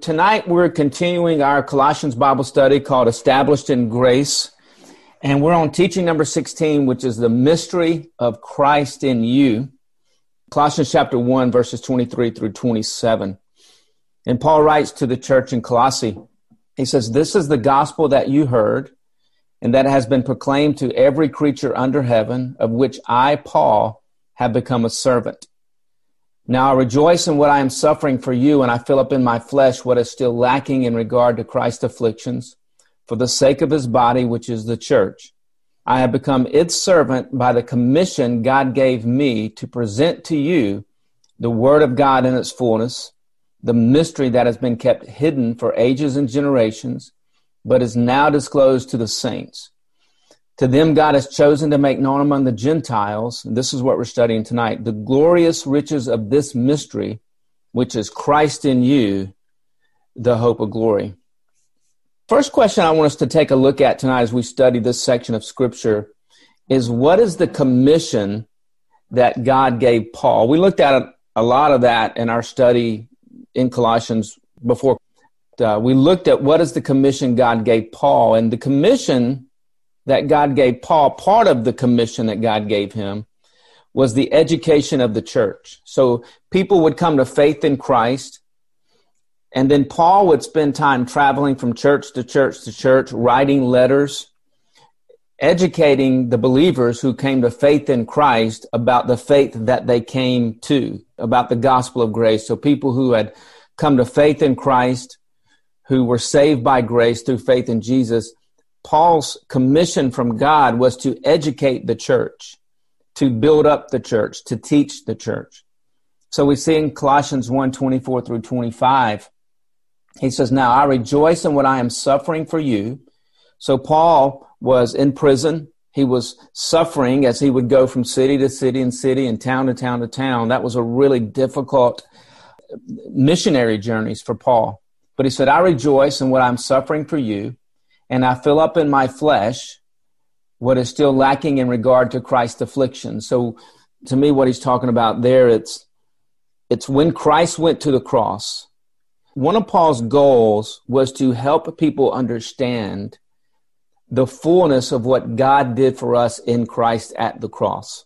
Tonight we're continuing our Colossians Bible study called Established in Grace. And we're on teaching number 16, which is the mystery of Christ in you. Colossians chapter 1, verses 23 through 27. And Paul writes to the church in Colossae, he says, This is the gospel that you heard, and that has been proclaimed to every creature under heaven, of which I, Paul, have become a servant. Now I rejoice in what I am suffering for you, and I fill up in my flesh what is still lacking in regard to Christ's afflictions, for the sake of his body, which is the church. I have become its servant by the commission God gave me to present to you the word of God in its fullness, the mystery that has been kept hidden for ages and generations, but is now disclosed to the saints. To them, God has chosen to make known among the Gentiles, and this is what we're studying tonight, the glorious riches of this mystery, which is Christ in you, the hope of glory. First question I want us to take a look at tonight as we study this section of Scripture is what is the commission that God gave Paul? We looked at a lot of that in our study in Colossians before. Uh, we looked at what is the commission God gave Paul, and the commission that God gave Paul, part of the commission that God gave him was the education of the church. So people would come to faith in Christ. And then Paul would spend time traveling from church to church to church, writing letters, educating the believers who came to faith in Christ about the faith that they came to, about the gospel of grace. So people who had come to faith in Christ, who were saved by grace through faith in Jesus, Paul's commission from God was to educate the church, to build up the church, to teach the church. So we see in Colossians 1 24 through 25, he says, Now I rejoice in what I am suffering for you. So Paul was in prison. He was suffering as he would go from city to city and city and town to town to town. That was a really difficult missionary journeys for Paul. But he said, I rejoice in what I'm suffering for you and I fill up in my flesh what is still lacking in regard to Christ's affliction. So to me, what he's talking about there, it's, it's when Christ went to the cross. One of Paul's goals was to help people understand the fullness of what God did for us in Christ at the cross.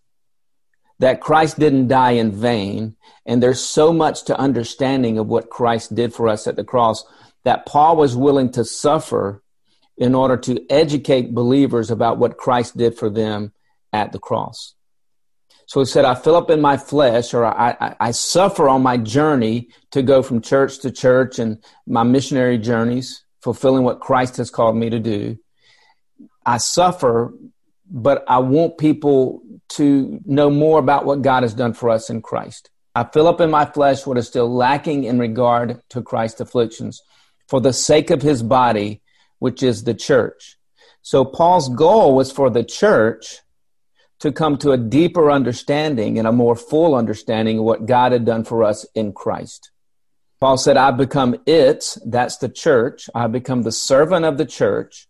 That Christ didn't die in vain. And there's so much to understanding of what Christ did for us at the cross that Paul was willing to suffer in order to educate believers about what Christ did for them at the cross. So he said, I fill up in my flesh, or I, I, I, suffer on my journey to go from church to church and my missionary journeys, fulfilling what Christ has called me to do. I suffer, but I want people to know more about what God has done for us in Christ. I fill up in my flesh what is still lacking in regard to Christ's afflictions for the sake of his body which is the church. So Paul's goal was for the church to come to a deeper understanding and a more full understanding of what God had done for us in Christ. Paul said, I've become it, that's the church. I've become the servant of the church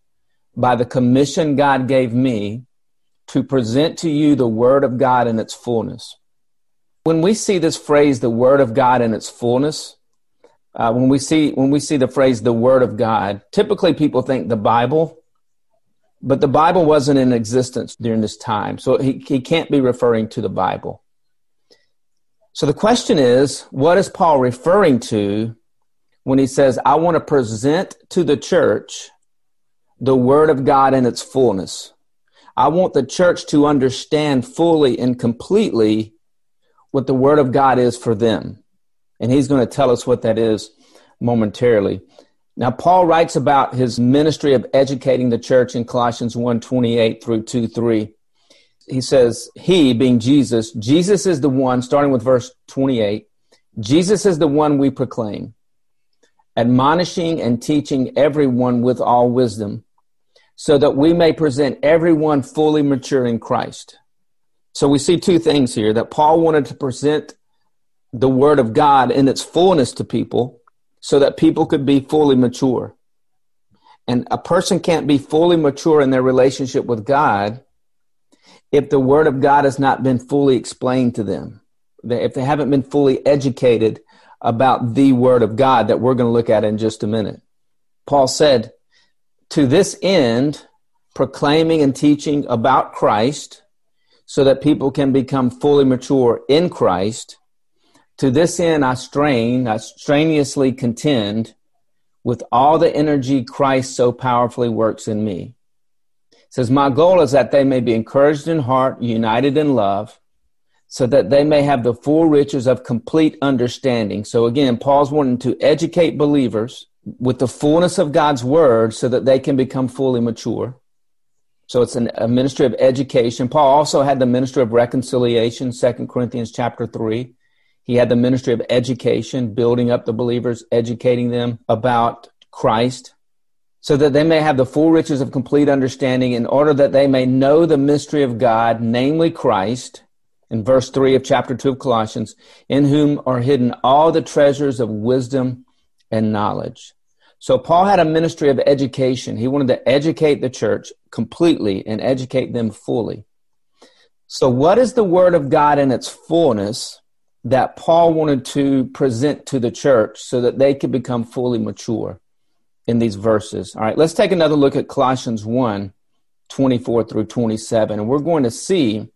by the commission God gave me to present to you the word of God in its fullness. When we see this phrase, the word of God in its fullness, uh, when we see when we see the phrase the word of god typically people think the bible but the bible wasn't in existence during this time so he, he can't be referring to the bible. So the question is what is paul referring to when he says i want to present to the church the word of god in its fullness i want the church to understand fully and completely what the word of god is for them and he's going to tell us what that is momentarily. Now, Paul writes about his ministry of educating the church in Colossians 1 28 through 2 3. He says, He, being Jesus, Jesus is the one, starting with verse 28, Jesus is the one we proclaim, admonishing and teaching everyone with all wisdom, so that we may present everyone fully mature in Christ. So we see two things here that Paul wanted to present the word of God in its fullness to people so that people could be fully mature. And a person can't be fully mature in their relationship with God if the word of God has not been fully explained to them, if they haven't been fully educated about the Word of God that we're going to look at in just a minute. Paul said, To this end, proclaiming and teaching about Christ so that people can become fully mature in Christ. To this end, I strain, I strenuously contend with all the energy Christ so powerfully works in me. It says, My goal is that they may be encouraged in heart, united in love, so that they may have the full riches of complete understanding. So again, Paul's wanting to educate believers with the fullness of God's word so that they can become fully mature. So it's an, a ministry of education. Paul also had the ministry of reconciliation, Second Corinthians chapter 3. He had the ministry of education, building up the believers, educating them about Christ, so that they may have the full riches of complete understanding, in order that they may know the mystery of God, namely Christ, in verse 3 of chapter 2 of Colossians, in whom are hidden all the treasures of wisdom and knowledge. So Paul had a ministry of education. He wanted to educate the church completely and educate them fully. So what is the word of God in its fullness that Paul wanted to present to the church so that they could become fully mature in these verses? All right, let's take another look at Colossians 1 24 through 27, and we're going to see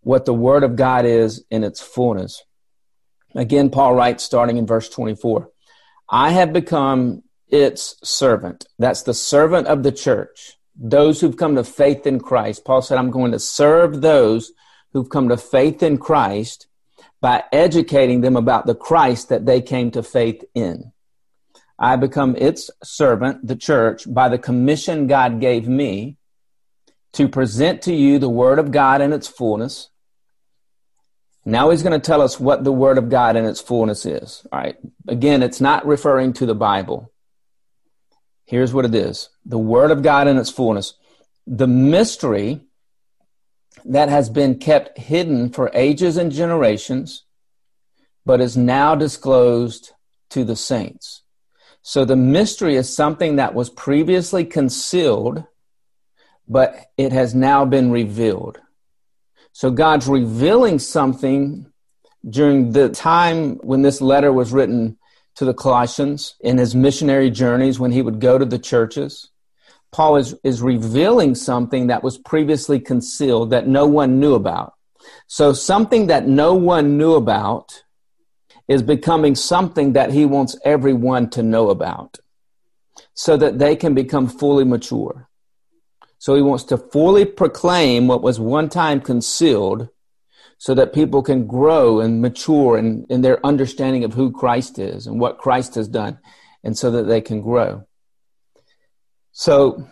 what the word of God is in its fullness. Again, Paul writes starting in verse 24 I have become its servant. That's the servant of the church. Those who've come to faith in Christ. Paul said, I'm going to serve those who've come to faith in Christ by educating them about the Christ that they came to faith in. I become its servant, the church, by the commission God gave me to present to you the Word of God in its fullness. Now he's going to tell us what the Word of God in its fullness is. All right. Again, it's not referring to the Bible. Here's what it is the Word of God in its fullness. The mystery that has been kept hidden for ages and generations, but is now disclosed to the saints. So the mystery is something that was previously concealed, but it has now been revealed. So God's revealing something during the time when this letter was written to the Colossians in his missionary journeys when he would go to the churches. Paul is, is revealing something that was previously concealed that no one knew about. So something that no one knew about is becoming something that he wants everyone to know about so that they can become fully mature. So he wants to fully proclaim what was one time concealed so that people can grow and mature in, in their understanding of who Christ is and what Christ has done, and so that they can grow. So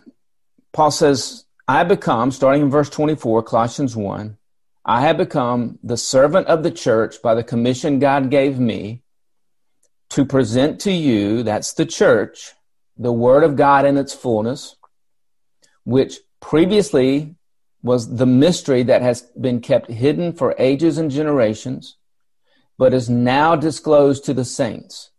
Paul says, I become, starting in verse 24, Colossians 1, I have become the servant of the church by the commission God gave me to present to you, that's the church, the word of God in its fullness, which previously was the mystery that has been kept hidden for ages and generations, but is now disclosed to the saints.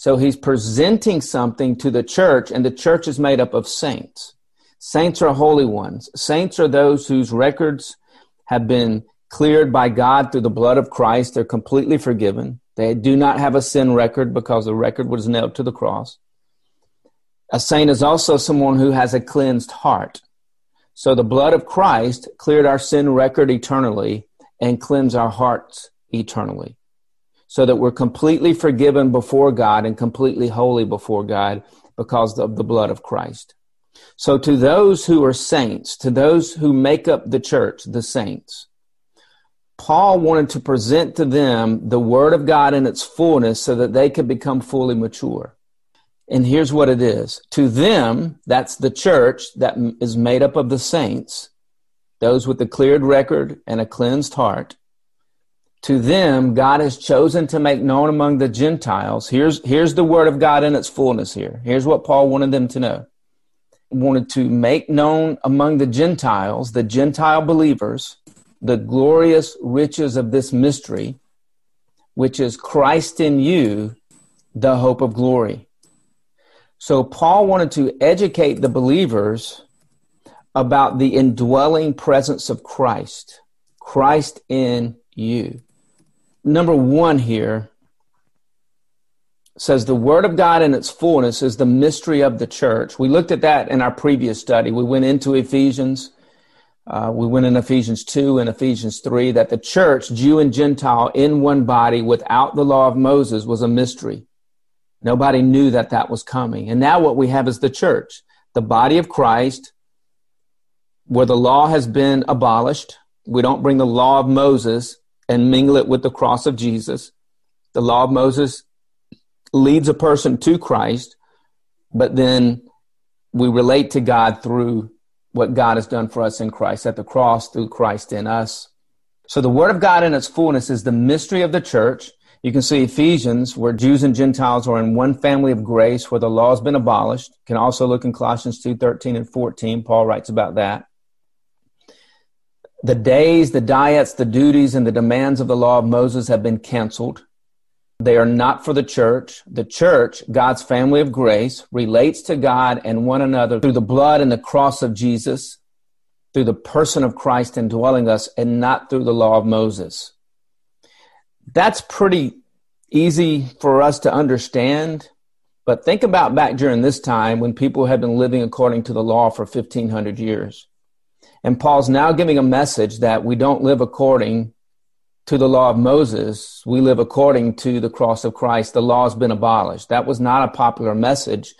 So he's presenting something to the church, and the church is made up of saints. Saints are holy ones. Saints are those whose records have been cleared by God through the blood of Christ. They're completely forgiven. They do not have a sin record because the record was nailed to the cross. A saint is also someone who has a cleansed heart. So the blood of Christ cleared our sin record eternally and cleansed our hearts eternally. So that we're completely forgiven before God and completely holy before God because of the blood of Christ. So to those who are saints, to those who make up the church, the saints, Paul wanted to present to them the word of God in its fullness so that they could become fully mature. And here's what it is to them, that's the church that is made up of the saints, those with a cleared record and a cleansed heart. To them, God has chosen to make known among the Gentiles. Here's, here's the word of God in its fullness here. Here's what Paul wanted them to know. He wanted to make known among the Gentiles, the Gentile believers, the glorious riches of this mystery, which is Christ in you, the hope of glory. So Paul wanted to educate the believers about the indwelling presence of Christ, Christ in you. Number one here, says the Word of God in its fullness is the mystery of the church. We looked at that in our previous study. We went into Ephesians. Uh, we went in Ephesians 2 and Ephesians 3 that the church, Jew and Gentile, in one body without the law of Moses was a mystery. Nobody knew that that was coming. And now what we have is the church, the body of Christ, where the law has been abolished. We don't bring the law of Moses and mingle it with the cross of Jesus. The law of Moses leads a person to Christ, but then we relate to God through what God has done for us in Christ at the cross through Christ in us. So the Word of God in its fullness is the mystery of the church. You can see Ephesians, where Jews and Gentiles are in one family of grace, where the law has been abolished. You can also look in Colossians 2 13 and 14. Paul writes about that. The days, the diets, the duties, and the demands of the law of Moses have been canceled. They are not for the church. The church, God's family of grace, relates to God and one another through the blood and the cross of Jesus, through the person of Christ indwelling us, and not through the law of Moses. That's pretty easy for us to understand. But think about back during this time when people had been living according to the law for 1500 years. And Paul's now giving a message that we don't live according to the law of Moses, we live according to the cross of Christ. The law has been abolished. That was not a popular message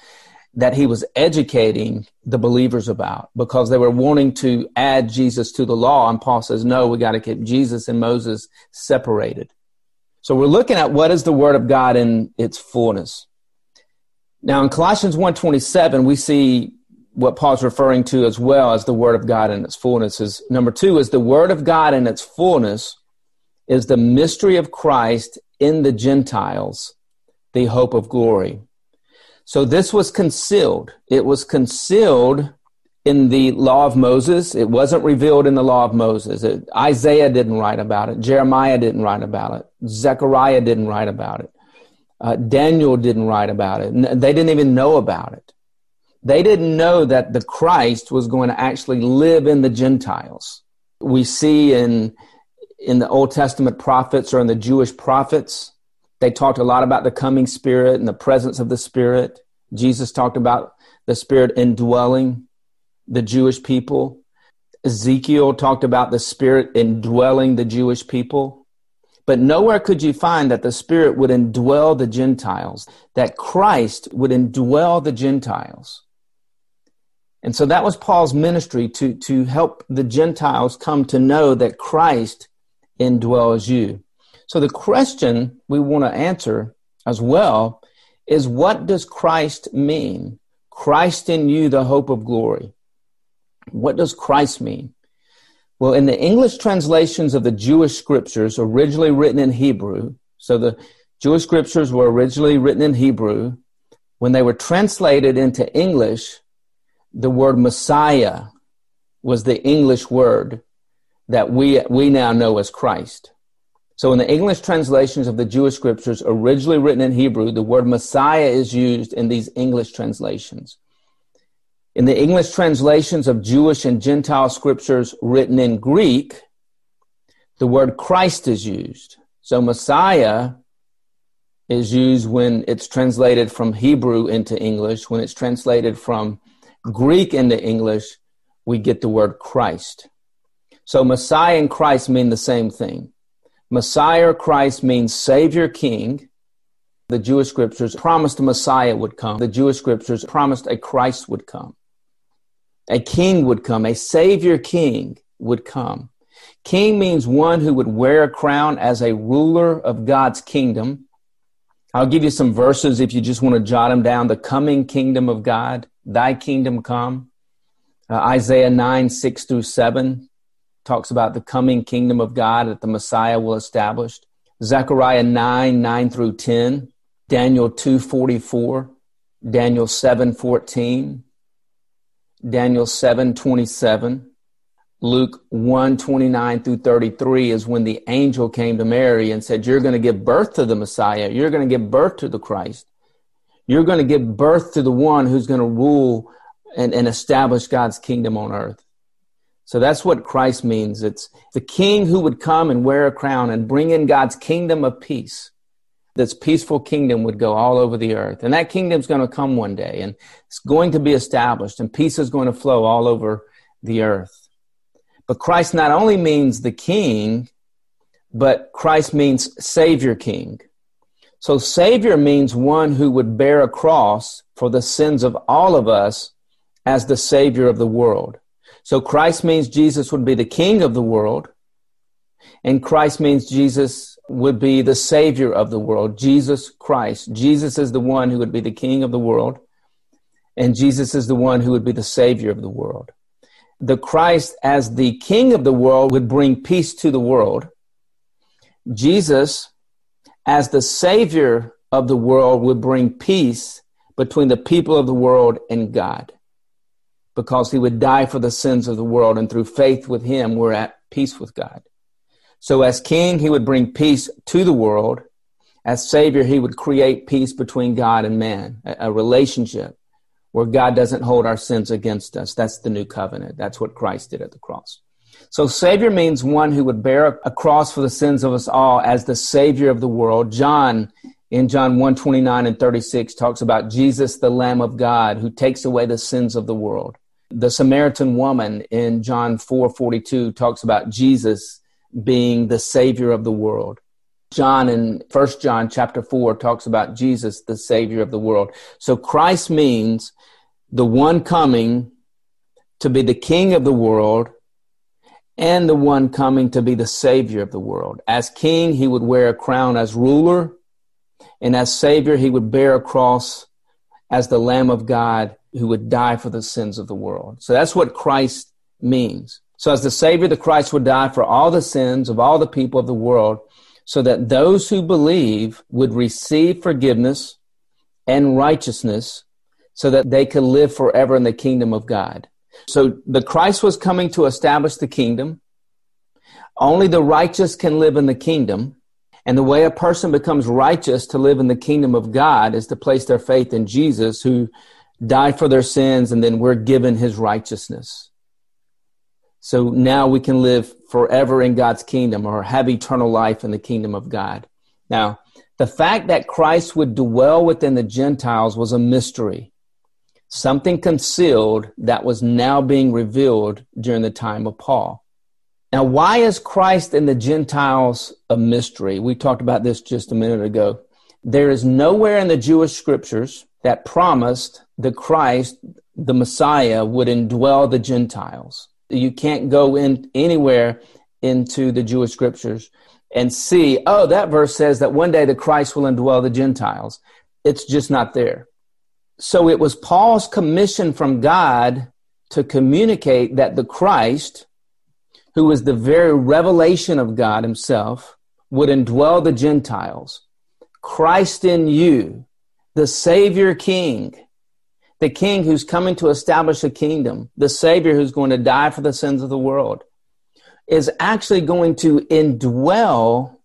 that he was educating the believers about because they were wanting to add Jesus to the law. And Paul says, no, we got to keep Jesus and Moses separated. So we're looking at what is the word of God in its fullness. Now in Colossians 1.27, we see what Paul's referring to as well as the word of God in its fullness is number two is the word of God in its fullness is the mystery of Christ in the Gentiles, the hope of glory. So this was concealed. It was concealed in the law of Moses. It wasn't revealed in the law of Moses. It, Isaiah didn't write about it. Jeremiah didn't write about it. Zechariah didn't write about it. Uh, Daniel didn't write about it. They didn't even know about it. They didn't know that the Christ was going to actually live in the Gentiles. We see in in the Old Testament prophets or in the Jewish prophets, they talked a lot about the coming Spirit and the presence of the Spirit. Jesus talked about the Spirit indwelling the Jewish people. Ezekiel talked about the Spirit indwelling the Jewish people. But nowhere could you find that the Spirit would indwell the Gentiles, that Christ would indwell the Gentiles. And so that was Paul's ministry to, to help the Gentiles come to know that Christ indwells you. So the question we want to answer as well is what does Christ mean? Christ in you, the hope of glory. What does Christ mean? Well, in the English translations of the Jewish scriptures, originally written in Hebrew, so the Jewish scriptures were originally written in Hebrew. When they were translated into English, the word Messiah was the English word that we, we now know as Christ. So in the English translations of the Jewish scriptures, originally written in Hebrew, the word Messiah is used in these English translations. In the English translations of Jewish and Gentile scriptures written in Greek, the word Christ is used. So Messiah is used when it's translated from Hebrew into English. When it's translated from Greek into English, we get the word Christ. So Messiah and Christ mean the same thing. Messiah or Christ means Savior King. The Jewish scriptures promised a Messiah would come. The Jewish scriptures promised a Christ would come. A king would come. A Savior King would come. King means one who would wear a crown as a ruler of God's kingdom. I'll give you some verses if you just want to jot them down. The coming kingdom of God, thy kingdom come. Uh, Isaiah 9, 6 through 7 talks about the coming kingdom of God that the Messiah will establish. Zechariah 9, 9 through 10, Daniel 2, 44, Daniel 7, 14, Daniel 7, 27, Luke 1, 29 through 33 is when the angel came to Mary and said, You're going to give birth to the Messiah. You're going to give birth to the Christ. You're going to give birth to the one who's going to rule and, and establish God's kingdom on earth. So that's what Christ means. It's the king who would come and wear a crown and bring in God's kingdom of peace. this peaceful kingdom would go all over the earth. And that kingdom's going to come one day and it's going to be established and peace is going to flow all over the earth. But Christ not only means the king, but Christ means Savior King. So Savior means one who would bear a cross for the sins of all of us as the Savior of the world. So Christ means Jesus would be the King of the world, and Christ means Jesus would be the Savior of the world. Jesus Christ. Jesus is the one who would be the King of the world, and Jesus is the one who would be the Savior of the world. The Christ as the King of the world would bring peace to the world. Jesus as the Savior of the world would bring peace between the people of the world and God because he would die for the sins of the world, and through faith with him, we're at peace with God. So, as king, he would bring peace to the world. As Savior, he would create peace between God and man, a, relationship where God doesn't hold our sins against us. That's the new covenant. That's what Christ did at the cross. So, Savior means one who would bear a cross for the sins of us all as the Savior of the world. John in John 1 29 and 36 talks about Jesus, the Lamb of God, who takes away the sins of the world. The Samaritan woman in John 4 42 talks about Jesus being the Savior of the world. John in First John chapter 4 talks about Jesus, the Savior of the world. So Christ means the one coming to be the King of the world and the one coming to be the Savior of the world. As King, he would wear a crown as ruler and as Savior, he would bear a cross as the Lamb of God who would die for the sins of the world. So that's what Christ means. So as the Savior, the Christ would die for all the sins of all the people of the world so that those who believe would receive forgiveness and righteousness so that they could live forever in the kingdom of God. So the Christ was coming to establish the kingdom. Only the righteous can live in the kingdom. And the way a person becomes righteous to live in the kingdom of God is to place their faith in Jesus, who died for their sins, and then we're given his righteousness. So now we can live forever in God's kingdom or have eternal life in the kingdom of God. Now, the fact that Christ would dwell within the Gentiles was a mystery, something concealed that was now being revealed during the time of Paul. Now, why is Christ in the Gentiles a mystery? We talked about this just a minute ago. There is nowhere in the Jewish scriptures that promised the Christ, the Messiah, would indwell the Gentiles. You can't go in anywhere into the Jewish scriptures and see, oh, that verse says that one day the Christ will indwell the Gentiles. It's just not there. So it was Paul's commission from God to communicate that the Christ, who was the very revelation of God himself, would indwell the Gentiles. Christ in you, the Savior King, the King who's coming to establish a kingdom, the Savior who's going to die for the sins of the world, is actually going to indwell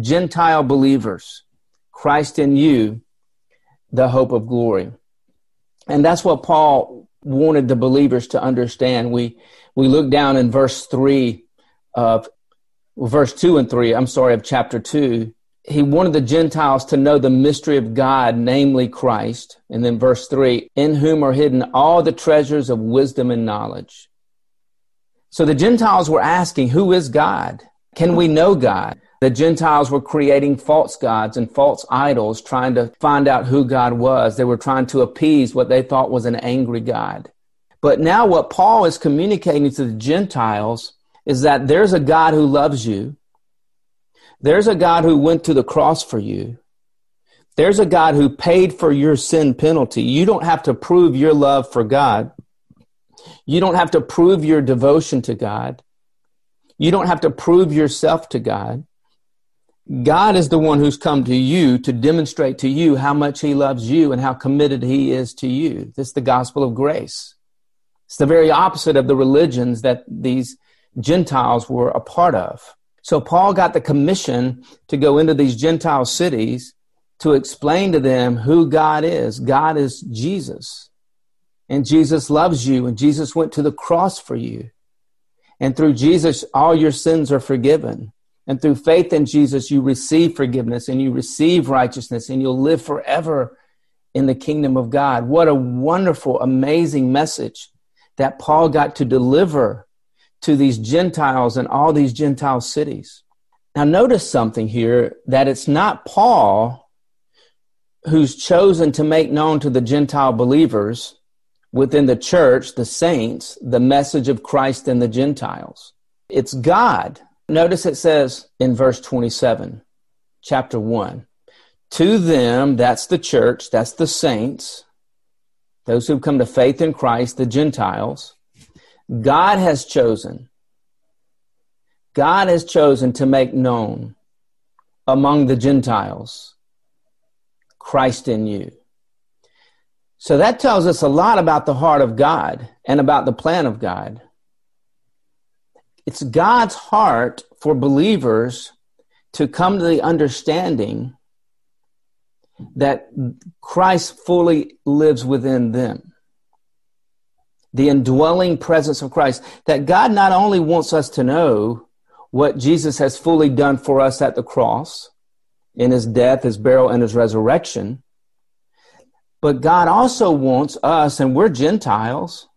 Gentile believers. Christ in you, the hope of glory. And that's what Paul wanted the believers to understand. We we look down in verse 3 of well, verse 2 and 3, I'm sorry, of chapter 2. He wanted the Gentiles to know the mystery of God, namely Christ. And then verse 3, in whom are hidden all the treasures of wisdom and knowledge. So the Gentiles were asking, who is God? Can we know God? The Gentiles were creating false gods and false idols, trying to find out who God was. They were trying to appease what they thought was an angry God. But now, what Paul is communicating to the Gentiles is that there's a God who loves you. There's a God who went to the cross for you. There's a God who paid for your sin penalty. You don't have to prove your love for God. You don't have to prove your devotion to God. You don't have to prove yourself to God. God is the one who's come to you to demonstrate to you how much He loves you and how committed He is to you. This is the gospel of grace. It's the very opposite of the religions that these Gentiles were a part of. So Paul got the commission to go into these Gentile cities to explain to them who God is. God is Jesus. And Jesus loves you, and Jesus went to the cross for you. And through Jesus, all your sins are forgiven. And through faith in Jesus, you receive forgiveness and you receive righteousness and you'll live forever in the kingdom of God. What a wonderful, amazing message that Paul got to deliver to these Gentiles and all these Gentile cities. Now, notice something here that it's not Paul who's chosen to make known to the Gentile believers within the church, the saints, the message of Christ and the Gentiles. It's God. Notice it says in verse 27, chapter 1 To them, that's the church, that's the saints, those who've come to faith in Christ, the Gentiles, God has chosen. God has chosen to make known among the Gentiles Christ in you. So that tells us a lot about the heart of God and about the plan of God. It's God's heart for believers to come to the understanding that Christ fully lives within them. The indwelling presence of Christ. That God not only wants us to know what Jesus has fully done for us at the cross in his death, his burial, and his resurrection, but God also wants us, and we're Gentiles.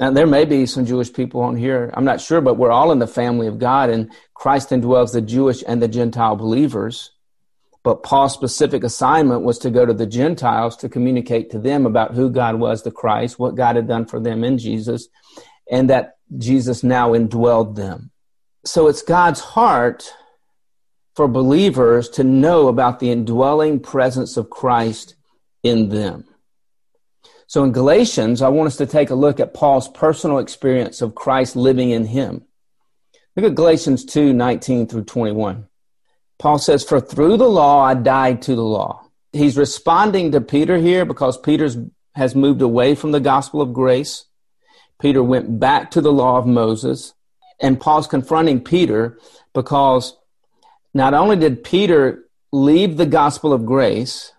Now, there may be some Jewish people on here. I'm not sure, but we're all in the family of God, and Christ indwells the Jewish and the Gentile believers. But Paul's specific assignment was to go to the Gentiles to communicate to them about who God was, the Christ, what God had done for them in Jesus, and that Jesus now indwelled them. So it's God's heart for believers to know about the indwelling presence of Christ in them. So in Galatians, I want us to take a look at Paul's personal experience of Christ living in him. Look at Galatians 2 19 through 21. Paul says, For through the law I died to the law. He's responding to Peter here because Peter has moved away from the gospel of grace. Peter went back to the law of Moses. And Paul's confronting Peter because not only did Peter leave the gospel of grace,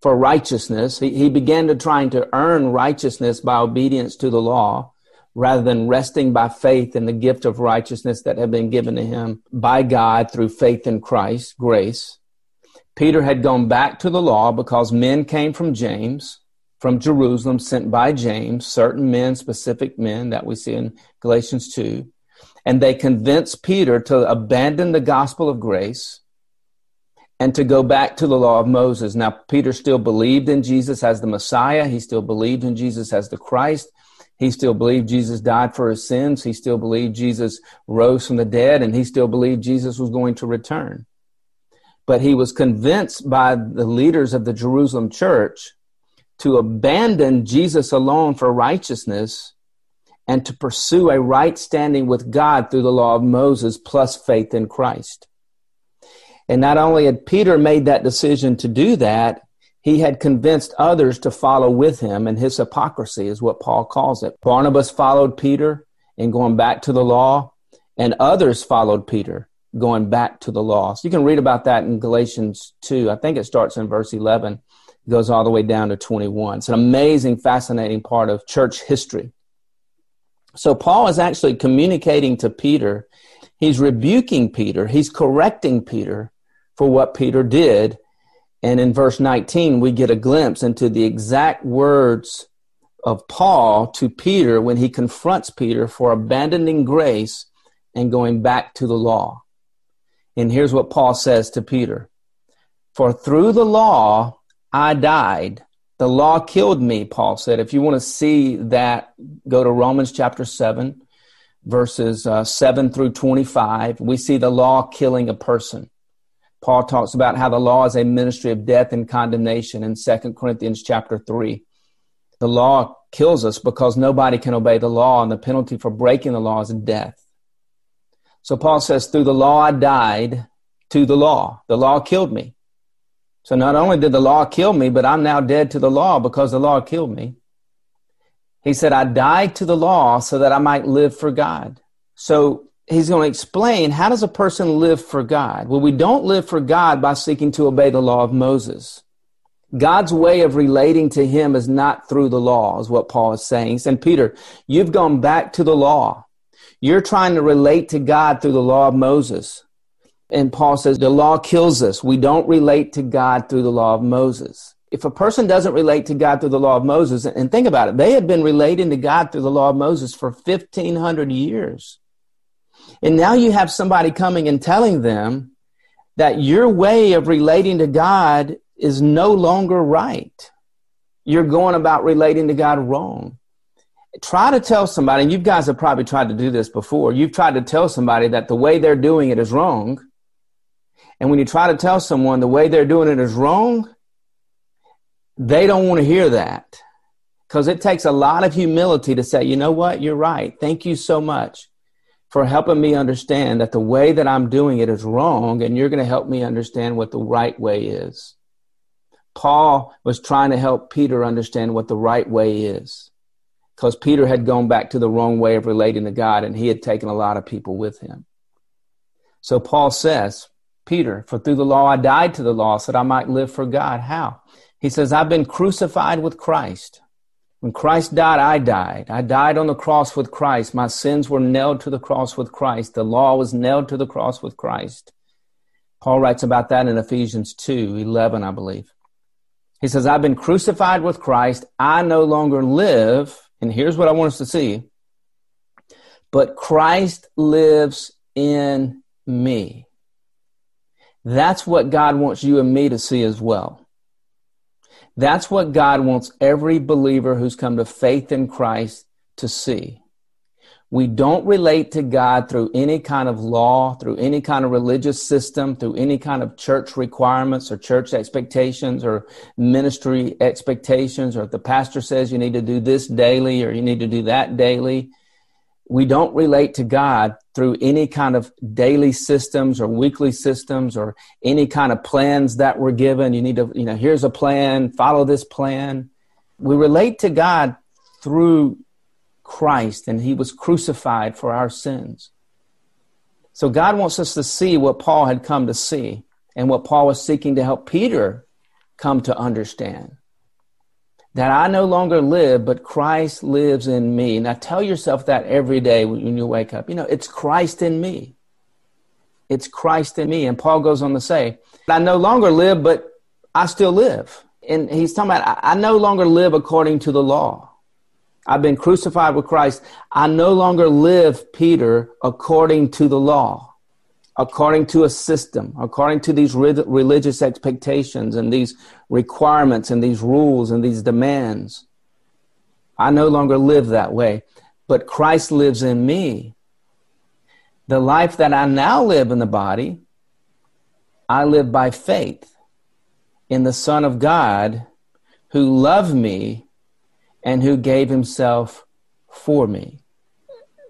for righteousness. He, he began to trying to earn righteousness by obedience to the law rather than resting by faith in the gift of righteousness that had been given to him by God through faith in Christ, grace. Peter had gone back to the law because men came from James, from Jerusalem, sent by James, certain men, specific men that we see in Galatians 2. And they convinced Peter to abandon the gospel of grace and to go back to the law of Moses. Now, Peter still believed in Jesus as the Messiah. He still believed in Jesus as the Christ. He still believed Jesus died for his sins. He still believed Jesus rose from the dead, and he still believed Jesus was going to return. But he was convinced by the leaders of the Jerusalem church to abandon Jesus alone for righteousness and to pursue a right standing with God through the law of Moses plus faith in Christ. And not only had Peter made that decision to do that, he had convinced others to follow with him, and his hypocrisy is what Paul calls it. Barnabas followed Peter in going back to the law, and others followed Peter going back to the law. So you can read about that in Galatians 2. I think it starts in verse 11, goes all the way down to 21. It's an amazing, fascinating part of church history. So Paul is actually communicating to Peter. He's rebuking Peter. He's correcting Peter for what Peter did. And in verse 19, we get a glimpse into the exact words of Paul to Peter when he confronts Peter for abandoning grace and going back to the law. And here's what Paul says to Peter For through the law I died. The law killed me, Paul said. If you want to see that, go to Romans chapter 7, verses uh, 7 through 25. We see the law killing a person. Paul talks about how the law is a ministry of death and condemnation in 2 Corinthians chapter 3. The law kills us because nobody can obey the law, and the penalty for breaking the law is death. So Paul says, Through the law I died to the law. The law killed me. So not only did the law kill me, but I'm now dead to the law because the law killed me. He said, I died to the law so that I might live for God. So he's going to explain how does a person live for God? Well, we don't live for God by seeking to obey the law of Moses. God's way of relating to him is not through the law, is what Paul is saying. Said, Peter, you've gone back to the law. You're trying to relate to God through the law of Moses. And Paul says the law kills us. We don't relate to God through the law of Moses. If a person doesn't relate to God through the law of Moses, and think about it, they had been relating to God through the law of Moses for 1500 years. And now you have somebody coming and telling them that your way of relating to God is no longer right. You're going about relating to God wrong. Try to tell somebody, and you guys have probably tried to do this before, you've tried to tell somebody that the way they're doing it is wrong. And when you try to tell someone the way they're doing it is wrong, they don't want to hear that. Because it takes a lot of humility to say, you know what, you're right. Thank you so much for helping me understand that the way that I'm doing it is wrong, and you're going to help me understand what the right way is. Paul was trying to help Peter understand what the right way is because Peter had gone back to the wrong way of relating to God and he had taken a lot of people with him. So Paul says, Peter, for through the law I died to the law so that I might live for God. How? He says, I've been crucified with Christ. When Christ died, I died. I died on the cross with Christ. My sins were nailed to the cross with Christ. The law was nailed to the cross with Christ. Paul writes about that in Ephesians 2 11, I believe. He says, I've been crucified with Christ. I no longer live. And here's what I want us to see. But Christ lives in me. That's what God wants you and me to see as well. That's what God wants every believer who's come to faith in Christ to see. We don't relate to God through any kind of law, through any kind of religious system, through any kind of church requirements or church expectations or ministry expectations, or if the pastor says you need to do this daily or you need to do that daily. We don't relate to God through any kind of daily systems or weekly systems or any kind of plans that we're given. You need to, you know, here's a plan, follow this plan. We relate to God through Christ and he was crucified for our sins. So God wants us to see what Paul had come to see and what Paul was seeking to help Peter come to understand. That I no longer live, but Christ lives in me. Now tell yourself that every day when you wake up. You know, it's Christ in me. It's Christ in me. And Paul goes on to say, I no longer live, but I still live. And he's talking about, I no longer live according to the law I've been crucified with Christ. I no longer live, Peter, according to the law, according to a system, according to these re- religious expectations and these requirements and these rules and these demands. I no longer live that way, but Christ lives in me. The life that I now live in the body, I live by faith in the Son of God who loved me and who gave himself for me.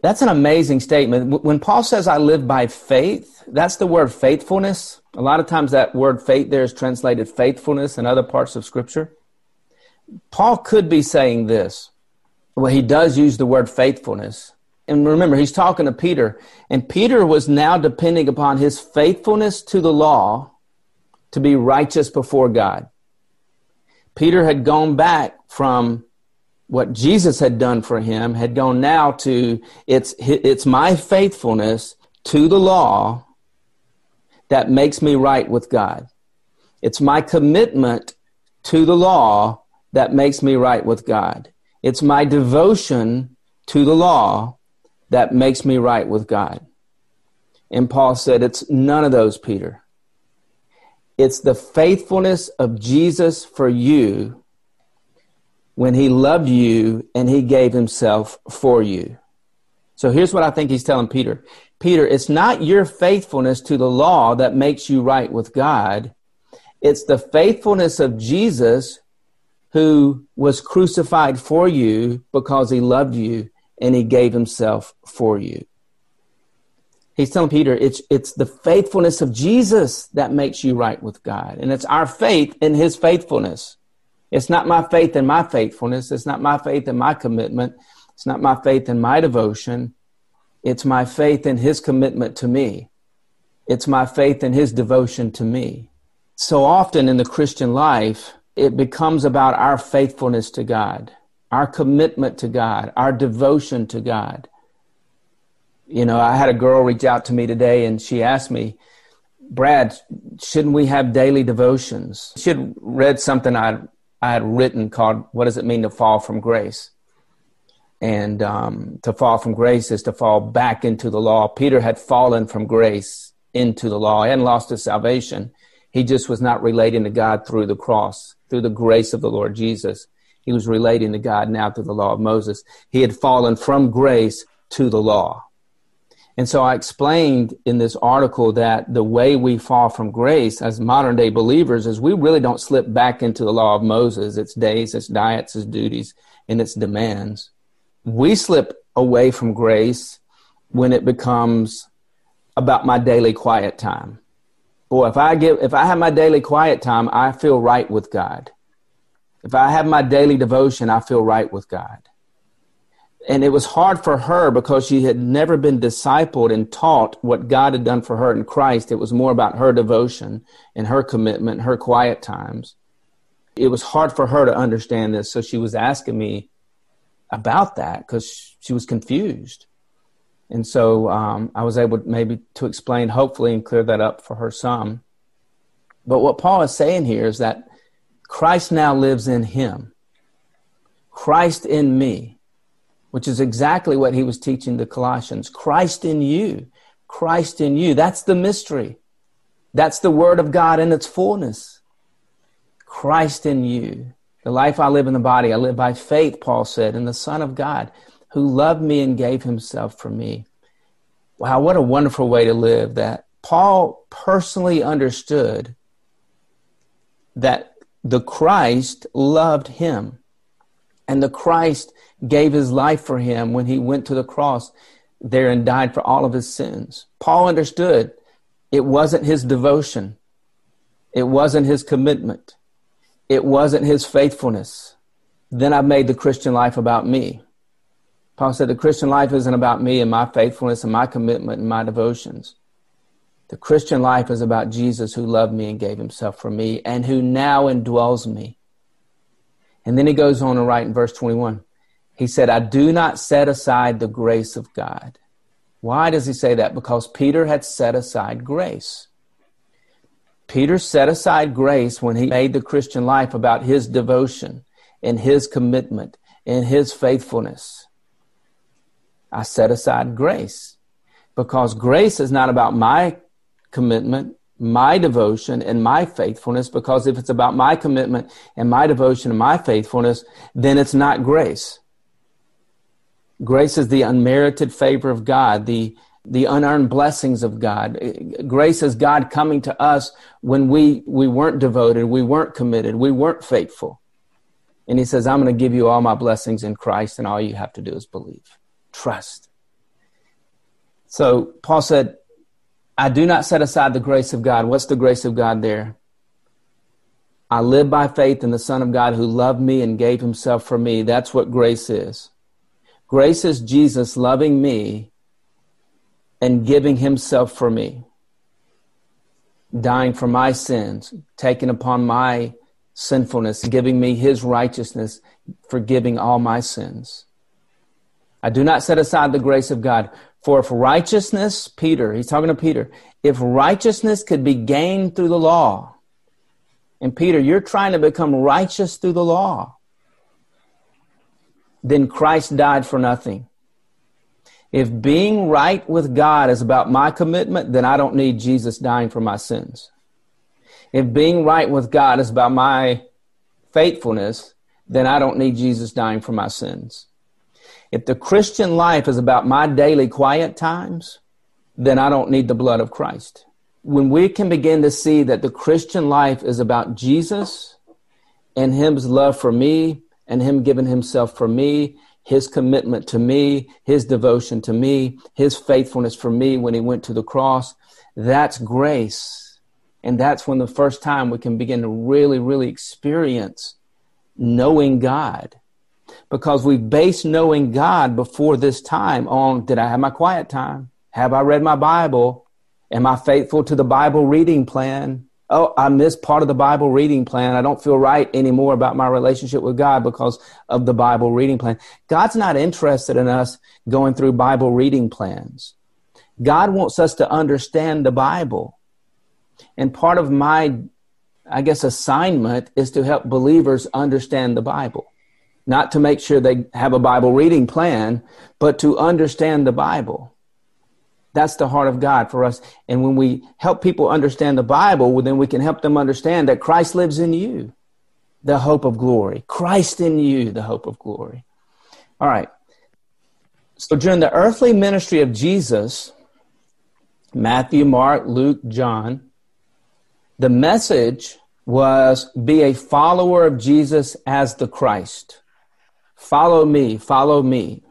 That's an amazing statement. When Paul says, I live by faith, that's the word faithfulness. A lot of times that word faith there is translated faithfulness in other parts of Scripture. Paul could be saying this. Well, he does use the word faithfulness. And remember, he's talking to Peter, and Peter was now depending upon his faithfulness to the law to be righteous before God. Peter had gone back from what Jesus had done for him had gone now to it's it's my faithfulness to the law that makes me right with God. It's my commitment to the law that makes me right with God. It's my devotion to the law that makes me right with God. And Paul said, It's none of those, Peter. It's the faithfulness of Jesus for you when he loved you and he gave himself for you. So here's what I think he's telling Peter Peter, it's not your faithfulness to the law that makes you right with God, it's the faithfulness of Jesus who was crucified for you because he loved you and he gave himself for you. He's telling Peter, it's, it's the faithfulness of Jesus that makes you right with God. And it's our faith in his faithfulness. It's not my faith in my faithfulness. It's not my faith in my commitment. It's not my faith in my devotion. It's my faith in his commitment to me. It's my faith in his devotion to me. So often in the Christian life, it becomes about our faithfulness to God, our commitment to God, our devotion to God. You know, I had a girl reach out to me today and she asked me, Brad, shouldn't we have daily devotions? She had read something I I had written called "What Does It Mean to Fall from Grace?" And um, to fall from grace is to fall back into the law. Peter had fallen from grace into the law. Hadn't lost his salvation. He just was not relating to God through the cross, through the grace of the Lord Jesus. He was relating to God now through the law of Moses. He had fallen from grace to the law. And so I explained in this article that the way we fall from grace as modern day believers is we really don't slip back into the law of Moses, its days, its diets, its duties, and its demands. We slip away from grace when it becomes about my daily quiet time. Boy, if I give if I have my daily quiet time, I feel right with God. If I have my daily devotion, I feel right with God and it was hard for her because she had never been discipled and taught what God had done for her in Christ. It was more about her devotion and her commitment, her quiet times. It was hard for her to understand this, so she was asking me about that because she was confused. And so um, I was able maybe to explain, hopefully, and clear that up for her some. But what Paul is saying here is that Christ now lives in him. Christ in me which is exactly what he was teaching the Colossians. Christ in you. Christ in you. That's the mystery. That's the word of God in its fullness. Christ in you. The life I live in the body, I live by faith, Paul said, in the Son of God who loved me and gave himself for me. Wow, what a wonderful way to live that. Paul personally understood that the Christ loved him and the Christ gave his life for him when he went to the cross there and died for all of his sins. Paul understood it wasn't his devotion, it wasn't his commitment, it wasn't his faithfulness. Then I made the Christian life about me. Paul said the Christian life isn't about me and my faithfulness and my commitment and my devotions. The Christian life is about Jesus who loved me and gave himself for me and who now indwells me. And then he goes on to write in verse 21 he said, I do not set aside the grace of God. Why does he say that? Because Peter had set aside grace. Peter set aside grace when he made the Christian life about his devotion and his commitment and his faithfulness. I set aside grace because grace is not about my commitment, my devotion, and my faithfulness. Because if it's about my commitment and my devotion and my faithfulness, then it's not grace. Grace is the unmerited favor of God, the the unearned blessings of God. Grace is God coming to us when we we weren't devoted, we weren't committed, we weren't faithful. And he says, I'm going to give you all my blessings in Christ, and all you have to do is believe. Trust. So Paul said, I do not set aside the grace of God. What's the grace of God there? I live by faith in the Son of God who loved me and gave himself for me. That's what grace is. Grace is Jesus loving me and giving himself for me, dying for my sins, taking upon my sinfulness, giving me his righteousness, forgiving all my sins. I do not set aside the grace of God. For if righteousness, Peter, he's talking to Peter, if righteousness could be gained through the law, and Peter, you're trying to become righteous through the law then Christ died for nothing. If being right with God is about my commitment, then I don't need Jesus dying for my sins. If being right with God is about my faithfulness, then I don't need Jesus dying for my sins. If the Christian life is about my daily quiet times, then I don't need the blood of Christ. When we can begin to see that the Christian life is about Jesus and His love for me and him giving himself for me, his commitment to me, his devotion to me, his faithfulness for me when he went to the cross. That's grace. And that's when the first time we can begin to really, really experience knowing God. Because we base knowing God before this time on did I have my quiet time? Have I read my Bible? Am I faithful to the Bible reading plan? Oh, I missed part of the Bible reading plan. I don't feel right anymore about my relationship with God because of the Bible reading plan. God's not interested in us going through Bible reading plans. God wants us to understand the Bible. And part of my, I guess, assignment is to help believers understand the Bible. Not to make sure they have a Bible reading plan, but to understand the Bible. That's the heart of God for us. And when we help people understand the Bible, well, then we can help them understand that Christ lives in you, the hope of glory. Christ in you, the hope of glory. All right. So during the earthly ministry of Jesus, Matthew, Mark, Luke, John, the message was be a follower of Jesus as the Christ. Follow me, follow me.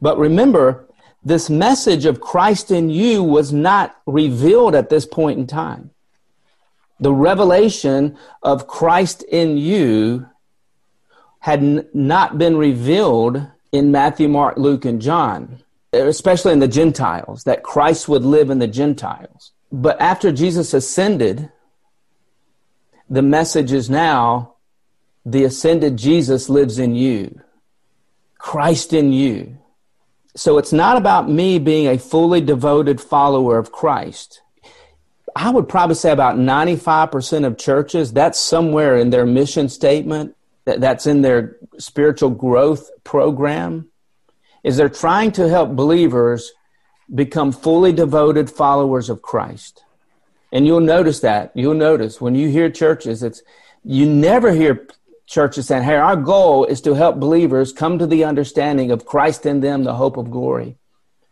But remember, this message of Christ in you was not revealed at this point in time. The revelation of Christ in you had n- not been revealed in Matthew, Mark, Luke, and John, especially in the Gentiles, that Christ would live in the Gentiles. But after Jesus ascended, the message is now the ascended Jesus lives in you, Christ in you. So it's not about me being a fully devoted follower of Christ. I would probably say about 95% of churches, that's somewhere in their mission statement that, that's in their spiritual growth program is they're trying to help believers become fully devoted followers of Christ. And you'll notice that. You'll notice when you hear churches, it's you never hear churches saying, Hey, our goal is to help believers come to the understanding of Christ in them, the hope of glory.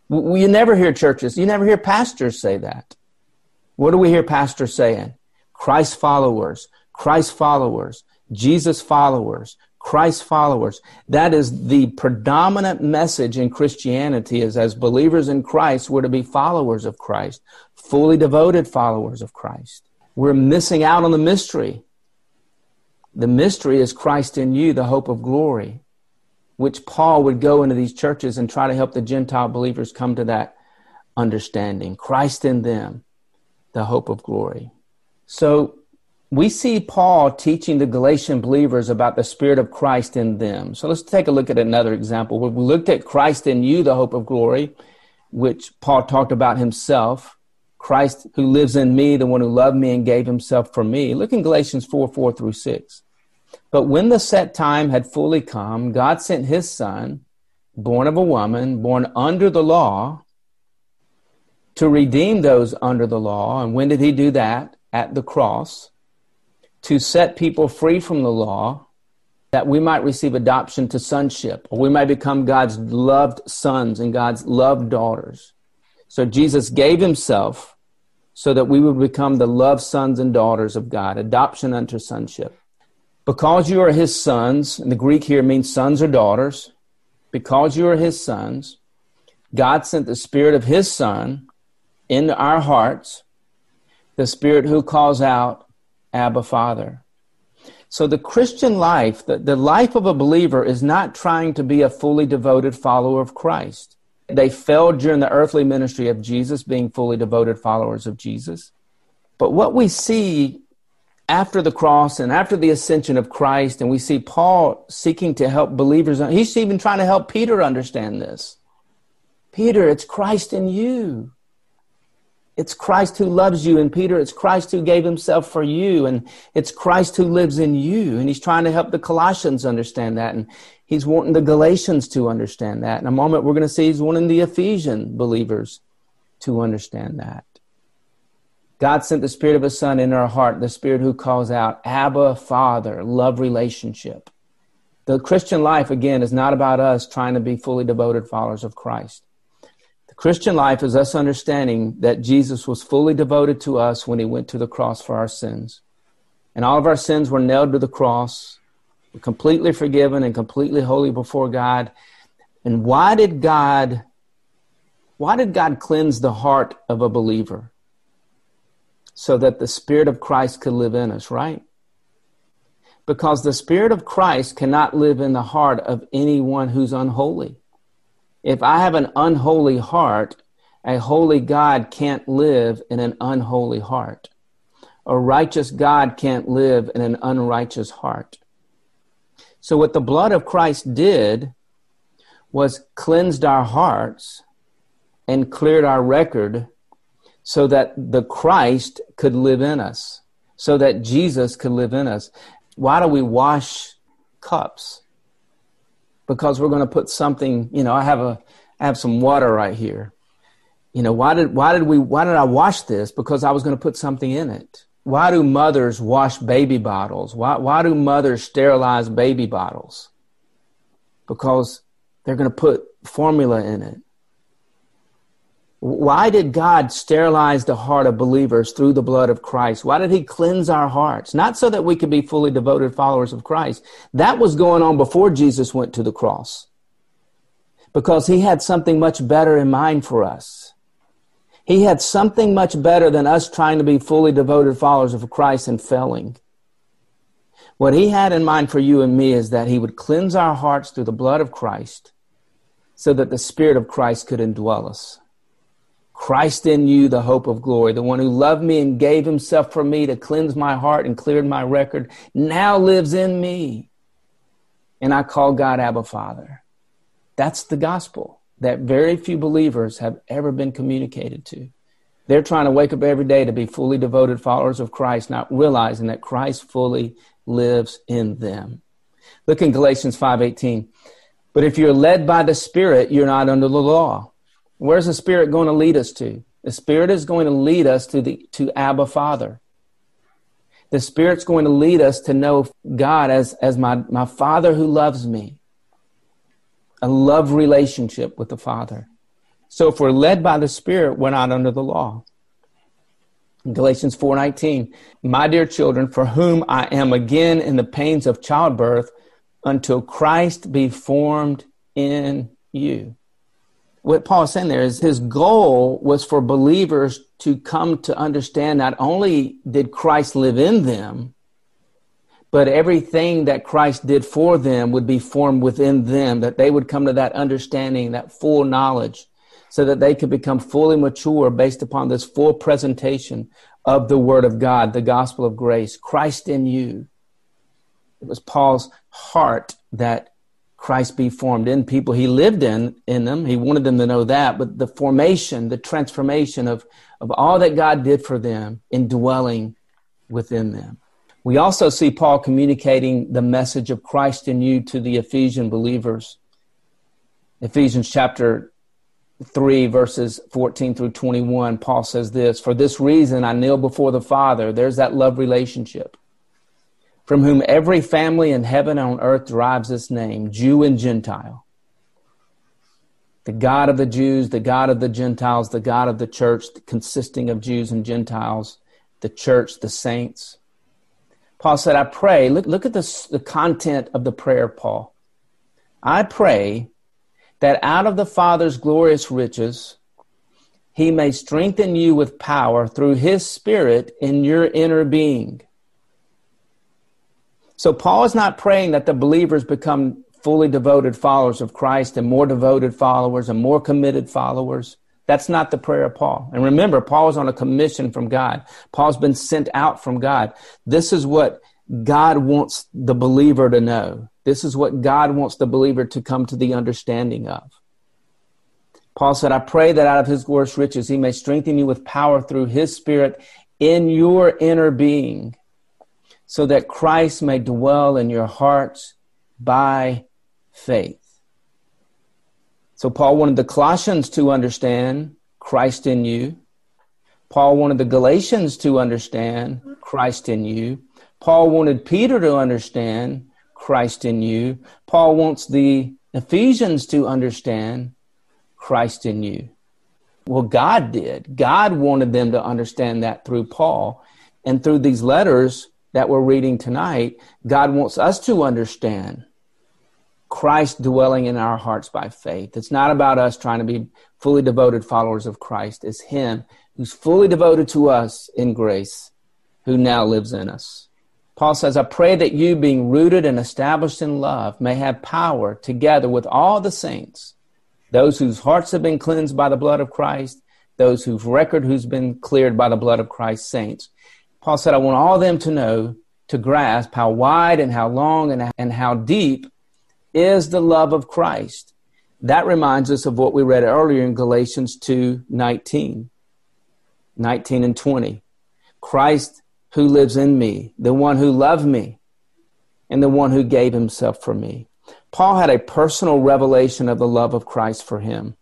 You never hear churches, you never hear pastors say that. What do we hear pastors saying? Christ followers, Christ followers. Jesus followers, Christ followers. That is the predominant message in Christianity is as believers in Christ, we're to be followers of Christ, fully devoted followers of Christ. We're missing out on the mystery. The mystery is Christ in you, the hope of glory, which Paul would go into these churches and try to help the Gentile believers come to that understanding. Christ in them, the hope of glory. So we see Paul teaching the Galatian believers about the Spirit of Christ in them. So let's take a look at another example. We looked at Christ in you, the hope of glory, which Paul talked about himself. Christ who lives in me, the one who loved me and gave himself for me. Look in Galatians 4 4 through 6. But when the set time had fully come, God sent his son, born of a woman, born under the law, to redeem those under the law. And when did he do that? At the cross to set people free from the law that we might receive adoption to sonship, or we might become God's loved sons and God's loved daughters. So Jesus gave himself so that we would become the loved sons and daughters of God, adoption unto sonship. Because you are his sons, and the Greek here means sons or daughters, because you are his sons, God sent the Spirit of his Son into our hearts, the Spirit who calls out, Abba Father. So the Christian life, the, the life of a believer is not trying to be a fully devoted follower of Christ. They failed during the earthly ministry of Jesus, being fully devoted followers of Jesus. But what we see after the cross and after the ascension of Christ, and we see Paul seeking to help believers, he's even trying to help Peter understand this. Peter, it's Christ in you it's Christ who loves you. And Peter, it's Christ who gave himself for you. And it's Christ who lives in you. And he's trying to help the Colossians understand that. And he's wanting the Galatians to understand that. In a moment, we're going to see he's wanting the Ephesian believers to understand that. God sent the Spirit of His Son in our heart, the Spirit who calls out, Abba, Father, love relationship. The Christian life, again, is not about us trying to be fully devoted followers of Christ. The Christian life is us understanding that Jesus was fully devoted to us when he went to the cross for our sins. And all of our sins were nailed to the cross, we're completely forgiven and completely holy before God. And why did God why did God cleanse the heart of a believer? So that the Spirit of Christ could live in us, right? Because the Spirit of Christ cannot live in the heart of anyone who's unholy. If I have an unholy heart, a holy God can't live in an unholy heart. A righteous God can't live in an unrighteous heart. So, what the blood of Christ did was cleansed our hearts and cleared our record so that the Christ could live in us, so that Jesus could live in us. Why do we wash cups? Because we're going to put something, you know, I have a I have some water right here. You know, why did why did we why did I wash this? Because I was going to put something in it. Why do mothers wash baby bottles? Why why do mothers sterilize baby bottles? Because they're going to put formula in it. Why did God sterilize the heart of believers through the blood of Christ? Why did he cleanse our hearts? Not so that we could be fully devoted followers of Christ. That was going on before Jesus went to the cross. Because he had something much better in mind for us. He had something much better than us trying to be fully devoted followers of Christ and failing. What he had in mind for you and me is that he would cleanse our hearts through the blood of Christ so that the Spirit of Christ could indwell us. Christ in you, the hope of glory, the one who loved me and gave himself for me to cleanse my heart and cleared my record, now lives in me. And I call God Abba Father. That's the gospel that very few believers have ever been communicated to. They're trying to wake up every day to be fully devoted followers of Christ, not realizing that Christ fully lives in them. Look in Galatians 5:18. But if you're led by the Spirit, you're not under the law. Where's the Spirit going to lead us to? The Spirit is going to lead us to the to Abba Father. The Spirit's going to lead us to know God as, as my, my Father who loves me. A love relationship with the Father. So if we're led by the Spirit, we're not under the law. Galatians 4:19 My dear children for whom I am again in the pains of childbirth until Christ be formed in you what Paul is saying there is his goal was for believers to come to understand not only did Christ live in them, but everything that Christ did for them would be formed within them, that they would come to that understanding, that full knowledge, so that they could become fully mature based upon this full presentation of the Word of God, the gospel of grace, Christ in you. It was Paul's heart that Christ be formed in people. He lived in in them. He wanted them to know that, but the formation, the transformation of of all that God did for them indwelling within them. We also see Paul communicating the message of Christ in you to the Ephesian believers. Ephesians chapter 3 verses 14 through 21 Paul says this, "For this reason I kneel before the Father." There's that love relationship from whom every family in heaven and on earth derives its name, Jew and Gentile. The God of the Jews, the God of the Gentiles, the God of the church, consisting of Jews and Gentiles, the church, the saints. Paul said, I pray, look, look at this, the content of the prayer, Paul. I pray that out of the Father's glorious riches, he may strengthen you with power through his Spirit in your inner being so Paul is not praying that the believers become fully devoted followers of Christ and more devoted followers and more committed followers. That's not the prayer of Paul. And remember, Paul is on a commission from God. Paul's been sent out from God. This is what God wants the believer to know. This is what God wants the believer to come to the understanding of. Paul said, I pray that out of his glorious riches he may strengthen you with power through his spirit in your inner being so that Christ may dwell in your hearts by faith. So Paul wanted the Colossians to understand Christ in you. Paul wanted the Galatians to understand Christ in you. Paul wanted Peter to understand Christ in you. Paul wants the Ephesians to understand Christ in you. Well, God did. God wanted them to understand that through Paul. And through these letters, that we're reading tonight, God wants us to understand Christ dwelling in our hearts by faith. It's not about us trying to be fully devoted followers of Christ. It's Him who's fully devoted to us in grace, who now lives in us. Paul says, I pray that you, being rooted and established in love, may have power together with all the saints, those whose hearts have been cleansed by the blood of Christ, those whose record who's been cleared by the blood of Christ, saints Paul said, I want all them to know, to grasp how wide and how long and, and how deep is the love of Christ. That reminds us of what we read earlier in Galatians 2:19. 19 and 20. Christ who lives in me, the one who loved me, and the one who gave himself for me. Paul had a personal revelation of the love of Christ for him.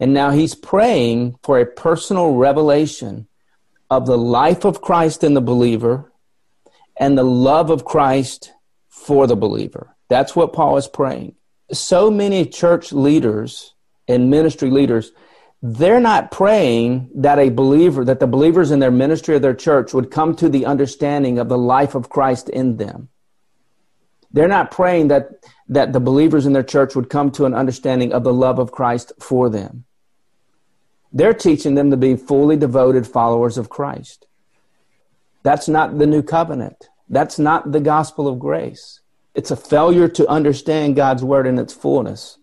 And now he's praying for a personal revelation of the life of Christ in the believer and the love of Christ for the believer. That's what Paul is praying. So many church leaders and ministry leaders, they're not praying that a believer, that the believers in their ministry or their church would come to the understanding of the life of Christ in them. They're not praying that, that the believers in their church would come to an understanding of the love of Christ for them. They're teaching them to be fully devoted followers of Christ. That's not the new covenant. That's not the gospel of grace. It's a failure to understand God's word in its fullness.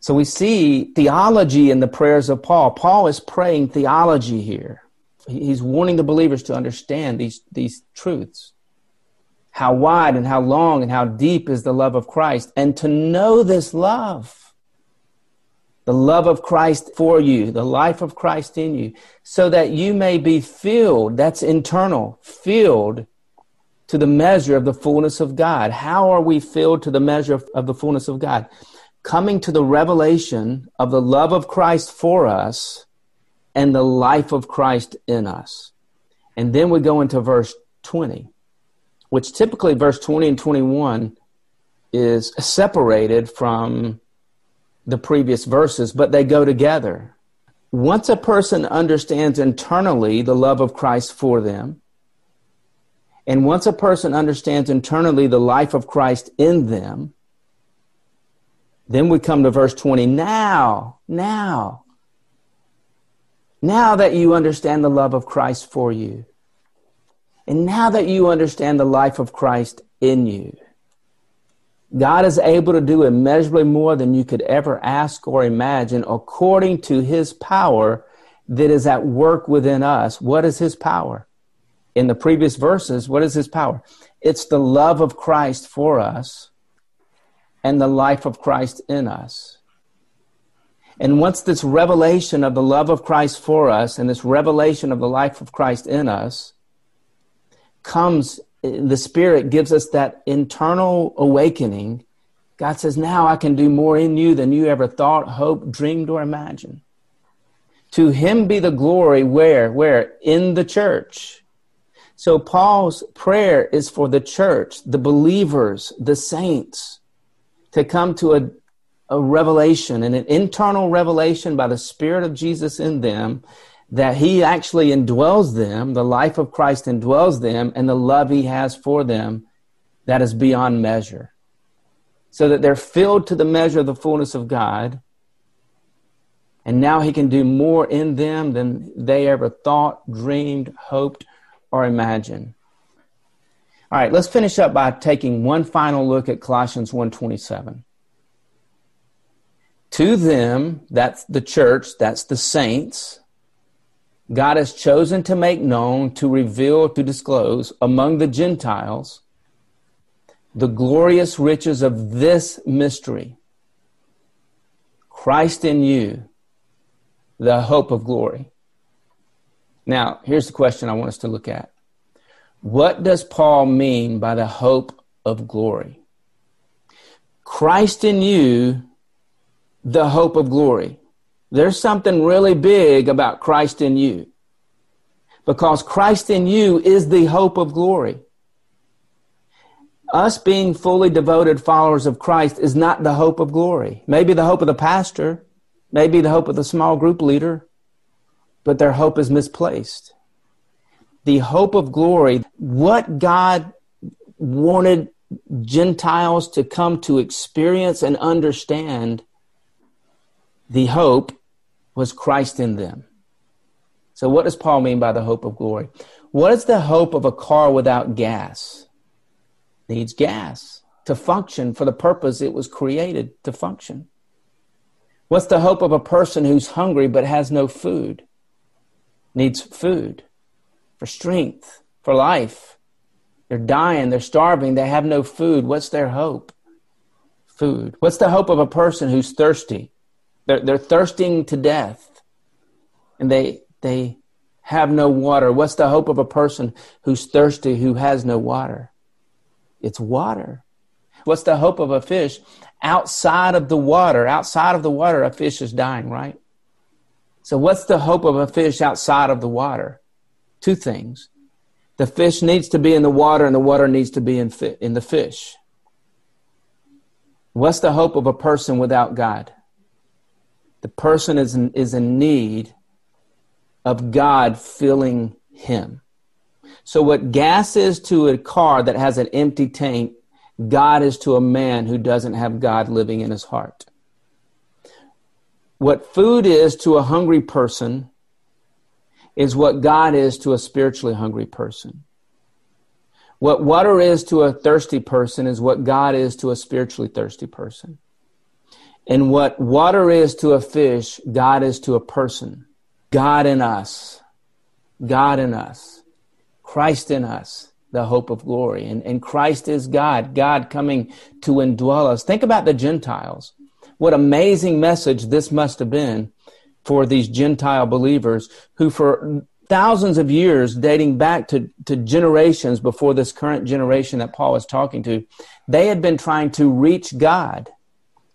So we see theology in the prayers of Paul. Paul is praying theology here. He's warning the believers to understand these, these truths. How wide and how long and how deep is the love of Christ, and to know this love the love of Christ for you, the life of Christ in you, so that you may be filled, that's internal, filled to the measure of the fullness of God. How are we filled to the measure of, the fullness of God? Coming to the revelation of the love of Christ for us and the life of Christ in us. And then we go into verse 20, which typically verse 20 and 21 is separated from the previous verses, but they go together. Once a person understands internally the love of Christ for them, and once a person understands internally the life of Christ in them, then we come to verse 20. Now, now, now that you understand the love of Christ for you, and now that you understand the life of Christ in you, God is able to do immeasurably more than you could ever ask or imagine according to his power that is at work within us. What is his power? In the previous verses, what is his power? It's the love of Christ for us and the life of Christ in us. And once this revelation of the love of Christ for us and this revelation of the life of Christ in us comes the Spirit gives us that internal awakening, God says, Now I can do more in you than you ever thought, hoped, dreamed, or imagined. To Him be the glory where? Where? In the church. So Paul's prayer is for the church, the believers, the saints, to come to a, a revelation and an internal revelation by the Spirit of Jesus in them that he actually indwells them, the life of Christ indwells them, and the love he has for them that is beyond measure. So that they're filled to the measure of the fullness of God. And now he can do more in them than they ever thought, dreamed, hoped, or imagined. All right, let's finish up by taking one final look at Colossians 1:27. To them, that's the church, that's the saints, God has chosen to make known, to reveal, to disclose among the Gentiles the glorious riches of this mystery Christ in you, the hope of glory. Now, here's the question I want us to look at What does Paul mean by the hope of glory? Christ in you, the hope of glory. There's something really big about Christ in you. Because Christ in you is the hope of glory. Us being fully devoted followers of Christ is not the hope of glory. Maybe the hope of the pastor, maybe the hope of the small group leader, but their hope is misplaced. The hope of glory, what God wanted Gentiles to come to experience and understand the hope was Christ in them. So, what does Paul mean by the hope of glory? What is the hope of a car without gas? needs gas to function for the purpose it was created to function. What's the hope of a person who's hungry but has no food? Needs food for strength, for life. They're dying, they're starving, they have no food. What's their hope? Food. What's the hope of a person who's thirsty? They're, they're thirsting to death and they they have no water. What's the hope of a person who's thirsty who has no water? It's water. What's the hope of a fish outside of the water? Outside of the water, a fish is dying, right? So, what's the hope of a fish outside of the water? Two things. The fish needs to be in the water, and the water needs to be in, fi- in the fish. What's the hope of a person without God? The person is in, is in need of God filling him. So, what gas is to a car that has an empty tank, God is to a man who doesn't have God living in his heart. What food is to a hungry person is what God is to a spiritually hungry person. What water is to a thirsty person is what God is to a spiritually thirsty person. And what water is to a fish, God is to a person. God in us. God in us. Christ in us, the hope of glory. And, and Christ is God, God coming to indwell us. Think about the Gentiles. What amazing message this must have been for these Gentile believers who, for thousands of years, dating back to, to generations before this current generation that Paul was talking to, they had been trying to reach God.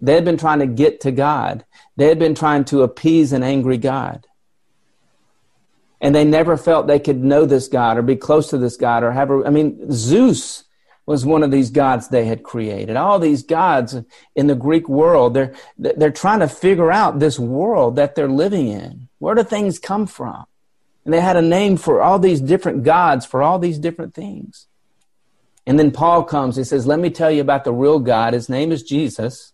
They had been trying to get to God. They had been trying to appease an angry God. And they never felt they could know this God or be close to this God or have a, I mean, Zeus was one of these gods they had created. All these gods in the Greek world, they're, they're trying to figure out this world that they're living in. Where do things come from? And they had a name for all these different gods, for all these different things. And then Paul comes, he says, Let me tell you about the real God. His name is Jesus.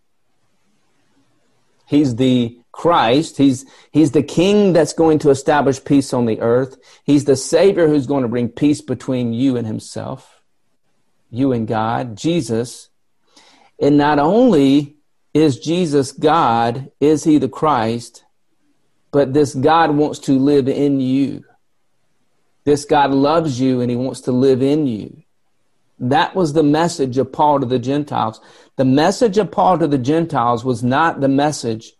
He's the Christ. He's, he's the king that's going to establish peace on the earth. He's the savior who's going to bring peace between you and himself you and God, Jesus. And not only is Jesus God, is he the Christ, but this God wants to live in you. This God loves you and he wants to live in you. That was the message of Paul to the Gentiles. The message of Paul to the Gentiles was not the message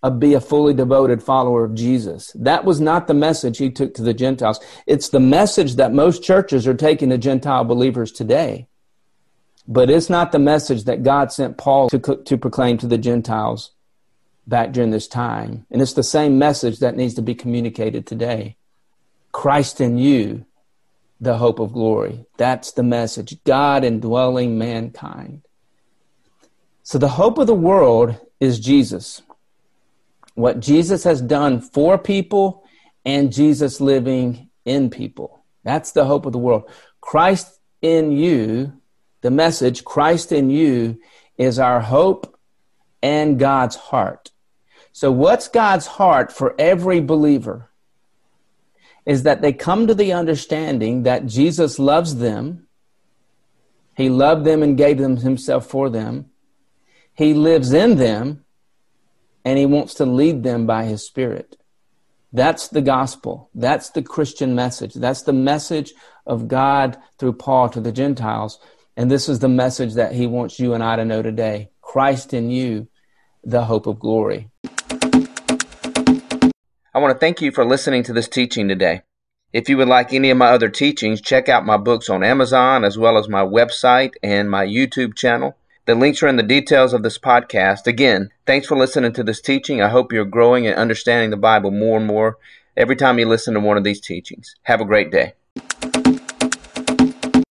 of be a fully devoted follower of Jesus. That was not the message he took to the Gentiles. It's the message that most churches are taking to Gentile believers today. But it's not the message that God sent Paul to, to proclaim to the Gentiles back during this time. And it's the same message that needs to be communicated today. Christ in you, the hope of glory. That's the message. God indwelling mankind. So the hope of the world is Jesus what Jesus has done for people and Jesus living in people. That's the hope of the world. Christ in you, the message, Christ in you, is our hope and God's heart. So, what's God's heart for every believer? Is that they come to the understanding that Jesus loves them. He loved them and gave them himself for them. He lives in them and he wants to lead them by his spirit. That's the gospel. That's the Christian message. That's the message of God through Paul to the Gentiles. And this is the message that he wants you and I to know today Christ in you, the hope of glory. I want to thank you for listening to this teaching today. If you would like any of my other teachings, check out my books on Amazon as well as my website and my YouTube channel. The links are in the details of this podcast. Again, thanks for listening to this teaching. I hope you're growing and understanding the Bible more and more every time you listen to one of these teachings. Have a great day.